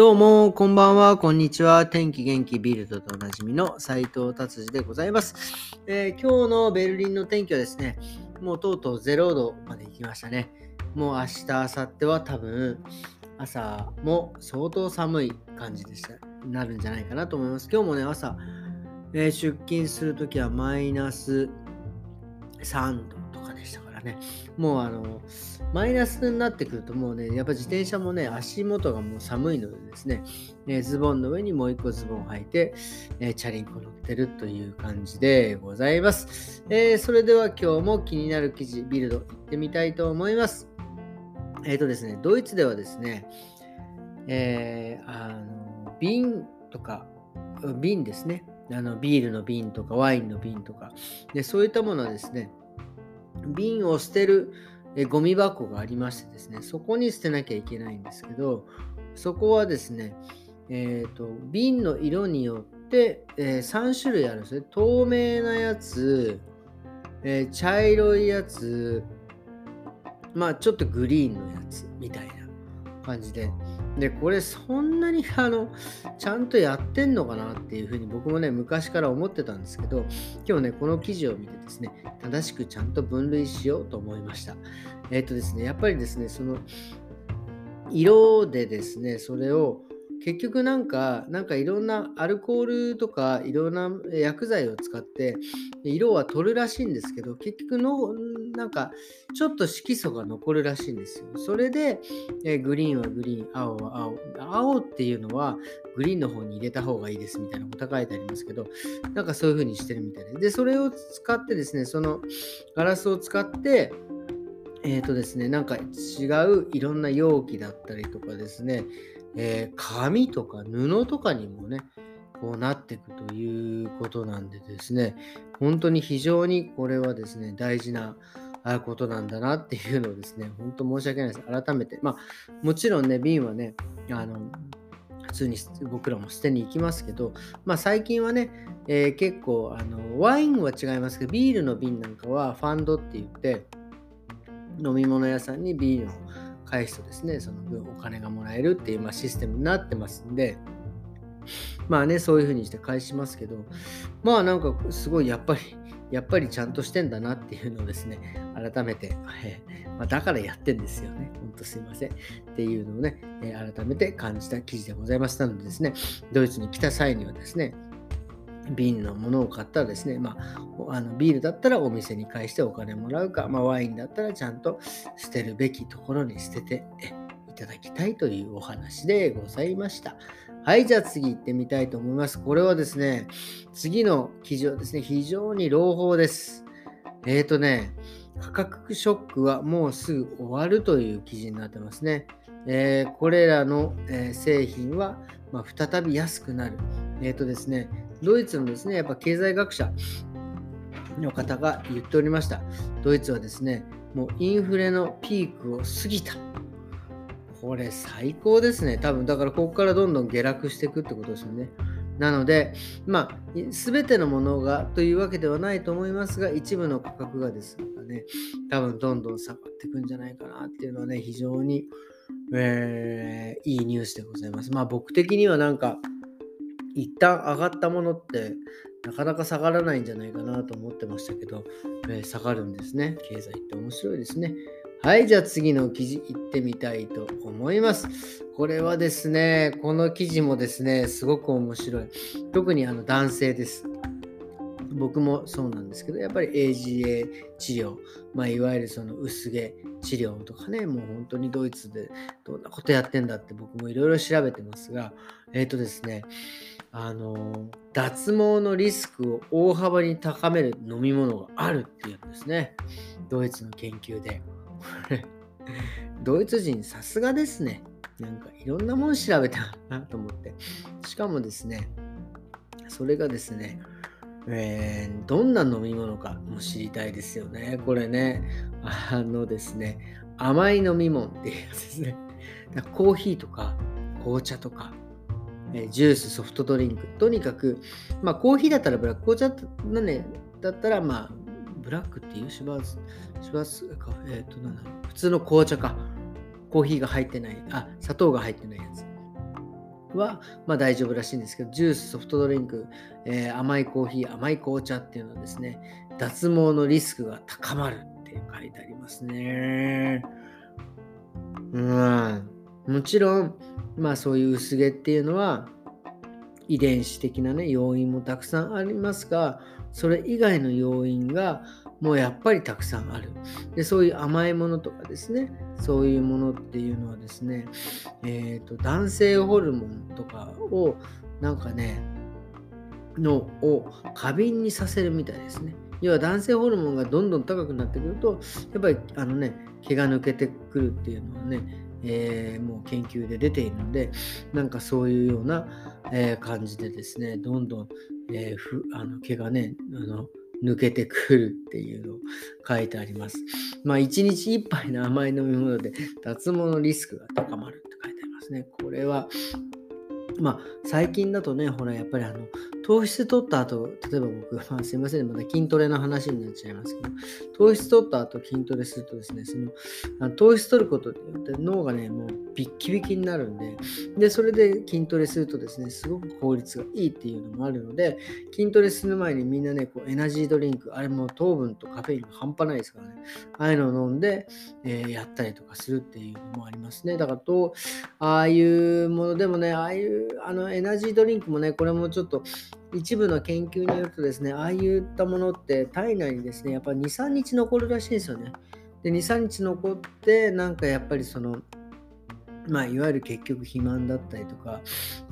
どうも、こんばんは、こんにちは。天気元気ビルドとおなじみの斉藤達治でございます、えー、今日のベルリンの天気はですね、もうとうとう0度まで行きましたね。もう明日、明後日は多分、朝も相当寒い感じでした。なるんじゃないかなと思います。今日もね、朝、えー、出勤するときはマイナス3度からね。もうあの、マイナスになってくるともうね、やっぱ自転車もね、足元がもう寒いのでですね、ねズボンの上にもう一個ズボン履いて、えチャリンコ乗ってるという感じでございます。えー、それでは今日も気になる記事、ビルド行ってみたいと思います。えっ、ー、とですね、ドイツではですね、えー、あの瓶とか、瓶ですね、あのビールの瓶とかワインの瓶とかでそういったものはですね瓶を捨てるえゴミ箱がありましてですねそこに捨てなきゃいけないんですけどそこはですね、えーと、瓶の色によって、えー、3種類あるんですね。透明なやつ、えー、茶色いやつまあちょっとグリーンのやつみたいな感じでで、これそんなにあの、ちゃんとやってんのかなっていうふうに僕もね、昔から思ってたんですけど、今日ね、この記事を見てですね、正しくちゃんと分類しようと思いました。えっ、ー、とですね、やっぱりですね、その、色でですね、それを結局なんか、なんかいろんなアルコールとかいろんな薬剤を使って色は取るらしいんですけど、結局の、なんかちょっと色素が残るらしいんですよ。それで、えグリーンはグリーン、青は青。青っていうのはグリーンの方に入れた方がいいですみたいなこと書いてありますけど、なんかそういう風にしてるみたいで。で、それを使ってですね、そのガラスを使って、えっ、ー、とですね、なんか違ういろんな容器だったりとかですね、えー、紙とか布とかにもね、こうなっていくということなんでですね、本当に非常にこれはですね、大事なことなんだなっていうのをですね、本当申し訳ないです。改めて。まあ、もちろんね、瓶はね、あの、普通に僕らも捨てに行きますけど、まあ、最近はね、えー、結構あのワインは違いますけどビールの瓶なんかはファンドって言って飲み物屋さんにビールを返すとですね、その分お金がもらえるっていう、まあ、システムになってますんで、まあね、そういう風にして返しますけど、まあなんかすごいやっぱり、やっぱりちゃんとしてんだなっていうのをですね、改めて、えー、まあ、だからやってんですよね。ほんとすいません。っていうのをね、えー、改めて感じた記事でございましたのでですね、ドイツに来た際にはですね、瓶のものを買ったらですね、まあ、あのビールだったらお店に返してお金もらうか、まあ、ワインだったらちゃんと捨てるべきところに捨てていただきたいというお話でございました。はい、じゃあ次行ってみたいと思います。これはですね、次の記事はですね、非常に朗報です。えっ、ー、とね、価格ショックはもうすぐ終わるという記事になってますね。えー、これらの、え、製品は、まあ、再び安くなる。えっ、ー、とですね、ドイツのですね、やっぱ経済学者の方が言っておりました。ドイツはですね、もうインフレのピークを過ぎた。これ最高ですね。多分、だからここからどんどん下落していくってことですよね。なので、まあ、全てのものがというわけではないと思いますが、一部の価格がですね、多分どんどん下がっていくんじゃないかなっていうのはね、非常に、えー、いいニュースでございます。まあ僕的にはなんか、一旦上がったものってなかなか下がらないんじゃないかなと思ってましたけど、えー、下がるんですね。経済って面白いですね。はい、じゃあ次の記事行ってみたいと思います。これはですね、この記事もですね、すごく面白い。特にあの男性です。僕もそうなんですけど、やっぱり AGA 治療、まあ、いわゆるその薄毛治療とかね、もう本当にドイツでどんなことやってんだって僕もいろいろ調べてますが、えっ、ー、とですね、あの、脱毛のリスクを大幅に高める飲み物があるっていうんですね。ドイツの研究で。ドイツ人さすがですね。なんかいろんなもの調べたなと思って。しかもですね、それがですね、えー、どんな飲み物かも知りたいですよね。これね、あのですね、甘い飲み物っていうやつですね。コーヒーとか紅茶とか、えジュース、ソフトドリンク、とにかく、まあコーヒーだったらブラック、紅茶だ,、ね、だったらまあ、ブラックっていうシュバーズ、シュバーズか、えっ、ー、と、なんだ、普通の紅茶か。コーヒーが入ってない、あ、砂糖が入ってないやつ。は、まあ、大丈夫らしいんですけど、ジュース、ソフトドリンク、えー、甘いコーヒー、甘い紅茶っていうのはですね、脱毛のリスクが高まるって書いてありますね。うん。もちろん、まあそういう薄毛っていうのは、遺伝子的なね、要因もたくさんありますが、それ以外の要因がもうやっぱりたくさんある。で、そういう甘いものとかですね、そういうものっていうのはですね、えっ、ー、と、男性ホルモンとかをなんかね、のを過敏にさせるみたいですね。要は男性ホルモンがどんどん高くなってくると、やっぱりあのね、毛が抜けてくるっていうのはね、えー、もう研究で出ているので、なんかそういうような、えー、感じでですね、どんどん、えー、ふあの毛がね、あの抜けてくるっていうのを書いてあります。まあ、1日1杯の甘い飲み物で脱毛のリスクが高まるって書いてありますね。これは、まあ、最近だとね、ほら、やっぱりあの、糖質取った後、例えば僕、まあ、すいません、また筋トレの話になっちゃいますけど、糖質取った後筋トレするとですね、その糖質取ることによって脳がね、もうビッキビキになるんで、で、それで筋トレするとですね、すごく効率がいいっていうのもあるので、筋トレする前にみんなね、こうエナジードリンク、あれも糖分とカフェインが半端ないですからね、ああいうのを飲んで、えー、やったりとかするっていうのもありますね。だからと、ああいうものでもね、ああいうあのエナジードリンクもね、これもちょっと一部の研究によるとですね、ああいったものって体内にですね、やっぱ2、3日残るらしいんですよね。で、2、3日残って、なんかやっぱりその、まあ、いわゆる結局肥満だったりとか、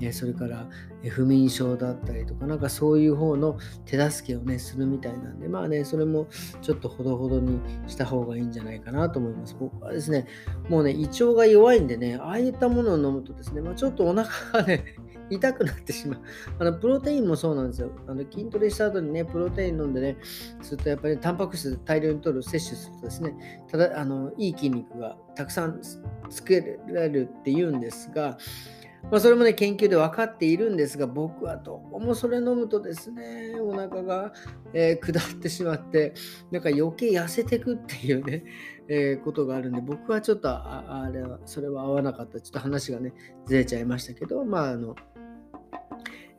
えそれから不眠症だったりとか、なんかそういう方の手助けをね、するみたいなんで、まあね、それもちょっとほどほどにした方がいいんじゃないかなと思います。僕はですね、もうね、胃腸が弱いんでね、ああいったものを飲むとですね、まあ、ちょっとお腹がね、痛くなってしまう。あのプロテインもそうなんですよ。あの筋トレした後にね、プロテイン飲んでね、するとやっぱりタンパク質大量に取る、摂取するとですね、ただ、あのいい筋肉がたくさん作れるっていうんですが、まあ、それもね、研究で分かっているんですが、僕はどうもそれ飲むとですね、お腹が、えー、下ってしまって、なんか余計痩せてくっていうね、えー、ことがあるんで、僕はちょっとああれは、それは合わなかった。ちょっと話がね、ずれちゃいましたけど、まあ、あの、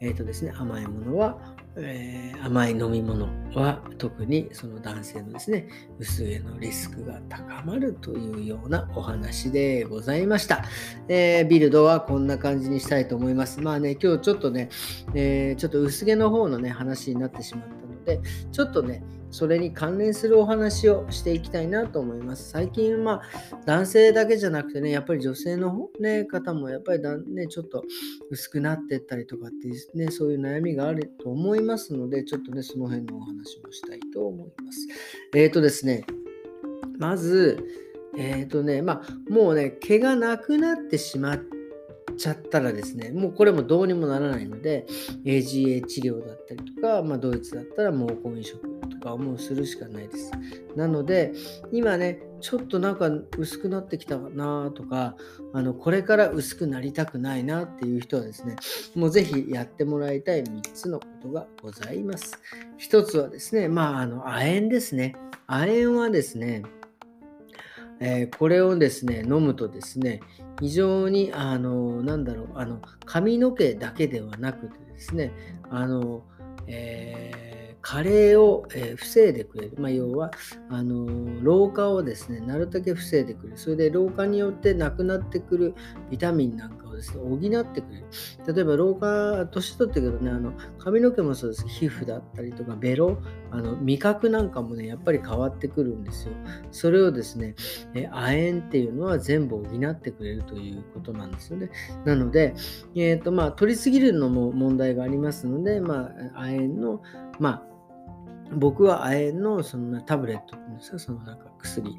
えっ、ー、とですね、甘いものは、えー、甘い飲み物は特にその男性のですね、薄毛のリスクが高まるというようなお話でございました。えー、ビルドはこんな感じにしたいと思います。まあね、今日ちょっとね、え、ちょっと薄毛の方のね、話になってしまったで、ちょっとね、それに関連するお話をしていきたいなと思います。最近、まあ、男性だけじゃなくてね、やっぱり女性の、ね、方もやっぱりだ、ね、ちょっと薄くなってったりとかって、ね、そういう悩みがあると思いますので、ちょっとね、その辺のお話をしたいと思います。えっ、ー、とですね、まず、えっ、ー、とね、まあ、もうね、毛がなくなってしまって、ちゃったらですね、もうこれもどうにもならないので、AGA 治療だったりとか、まあ、ドイツだったら毛根移植とかをもうするしかないです。なので、今ね、ちょっとなんか薄くなってきたなとか、あのこれから薄くなりたくないなっていう人はですね、もうぜひやってもらいたい3つのことがございます。1つはですね、まあ、あの、亜鉛ですね。亜鉛はですね、えー、これをですね、飲むとですね、非常に、あの、なんだろう、あの、髪の毛だけではなくてですね、あの、えー加齢を、えー、防いでくれる。まあ、要は、あのー、老化をですね、なるだけ防いでくれる。それで老化によってなくなってくるビタミンなんかをですね、補ってくれる。例えば老化、年取ってくるとね、あの髪の毛もそうです皮膚だったりとか、ベロ、あの味覚なんかもね、やっぱり変わってくるんですよ。それをですね、え亜鉛っていうのは全部補ってくれるということなんですよね。なので、えーとまあ、取りすぎるのも問題がありますので、まあ、亜鉛の、まあ、僕は亜鉛のそのタブレットですか、そのなんか薬、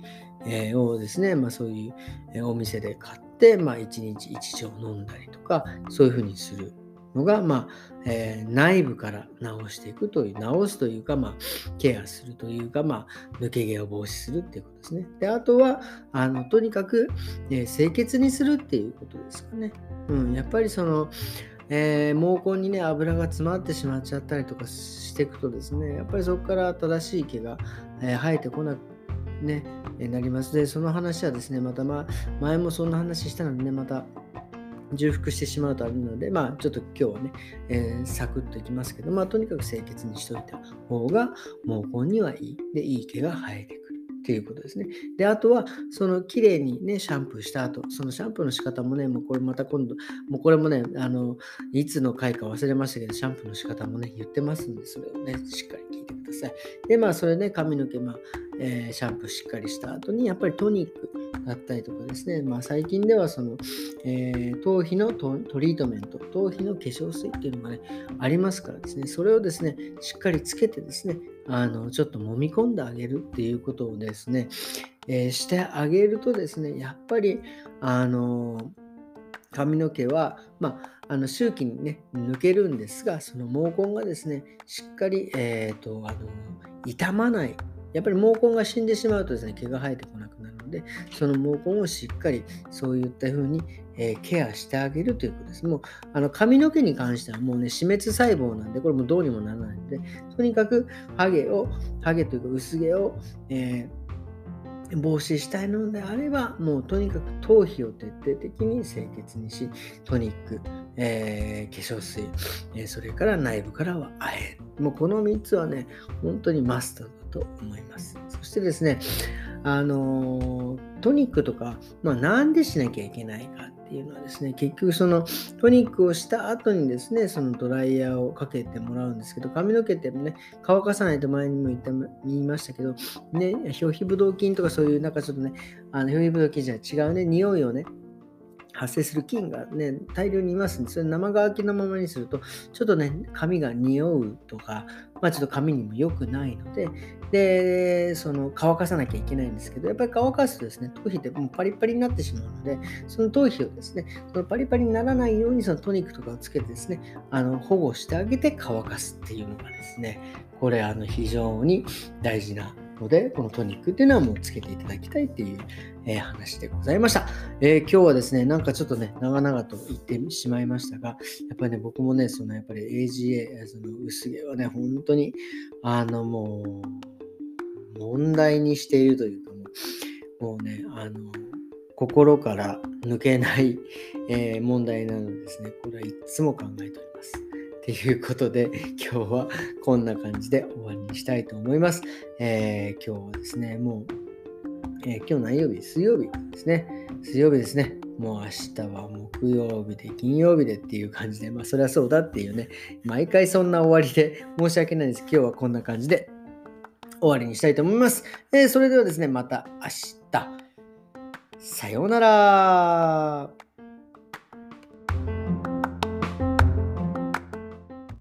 えをですね、まあ、そういう、お店で買って、まあ、1日1錠飲んだりとか、そういうふうにするのが、まあえー、内部から治していくという、治すというか、まあ、ケアするというか、まあ、抜け毛を防止するっていうことですね。で、あとは、あのとにかく、えー、清潔にするっていうことですかね。うん、やっぱりその、えー、毛根にね、油が詰まってしまっちゃったりとかしていくとですね、やっぱりそこから正しい毛が、えー、生えてこなくね、えなります。で、その話はですね、また、ま、前もそんな話したのでね、また重複してしまうとあるので、まあ、ちょっと今日はね、えー、サクッといきますけど、まあ、とにかく清潔にしといた方が毛根にはいい。で、いい毛が生えてくる。っていうことですね。で、あとは、その綺麗にね、シャンプーした後、そのシャンプーの仕方もね、もうこれまた今度、もうこれもね、あの、いつの回か忘れましたけど、シャンプーの仕方もね、言ってますんで、それをね、しっかり聞いてください。ださい。で、まあ、それね、髪の毛、まあ、えー、シャンプーしっかりした後に、やっぱりトニックだったりとかですね、まあ、最近ではその、えー、頭皮のトリートメント、頭皮の化粧水っていうのがね、ありますからですね、それをですね、しっかりつけてですね、あの、ちょっと揉み込んであげるっていうことをですね、えー、してあげるとですね、やっぱり、あの、髪の毛は、まあ、あの周期にね、抜けるんですが、その毛根がですね、しっかり、えーと、あの傷まない。やっぱり毛根が死んでしまうとですね、毛が生えてこなくなるので、その毛根をしっかりそういった風に、えー、ケアしてあげるということです。もうあの髪の毛に関してはもうね、死滅細胞なんで、これもどうにもならないので、とにかくハゲを、ハゲというか薄毛を、えー防止したいのであれば、もうとにかく頭皮を徹底的に清潔にし、トニック、えー、化粧水、えー、それから内部からは亜鉛。もうこの3つはね、本当にマストだと思います。そしてですね、あの、トニックとか、まあ、なんでしなきゃいけないかっていうのはですね、結局そのトニックをした後にですね、そのドライヤーをかけてもらうんですけど、髪の毛ってね、乾かさないと前にも言った言いましたけど、ね、表皮ブドウ菌とかそういうなんかちょっとね、あの表皮ブドウ菌じゃ違うね、匂いをね、発生する菌がね、大量にいますんで、それ生乾きのままにすると、ちょっとね、髪が匂うとか、まあちょっと髪にも良くないので、で、その乾かさなきゃいけないんですけど、やっぱり乾かすとですね、頭皮ってもうパリパリになってしまうので、その頭皮をですね、そのパリパリにならないようにそのトニックとかをつけてですね、あの保護してあげて乾かすっていうのがですね、これあの非常に大事なので、このトニックっていうのはもうつけていただきたいっていう、えー、話でございました、えー、今日はですね、なんかちょっとね、長々と言ってしまいましたが、やっぱりね、僕もね、そのやっぱり AGA、その薄毛はね、本当に、あのもう、問題にしているというかもう、もうね、あの、心から抜けない、えー、問題なのですね、これはいつも考えております。ということで、今日はこんな感じで終わりにしたいと思います。えー、今日はですね、もう、えー、今日何曜日？水曜日ですね。水曜日ですね。もう明日は木曜日で金曜日でっていう感じで、まあそりゃそうだっていうね、毎回そんな終わりで申し訳ないです。今日はこんな感じで終わりにしたいと思います。えー、それではですね、また明日。さようなら。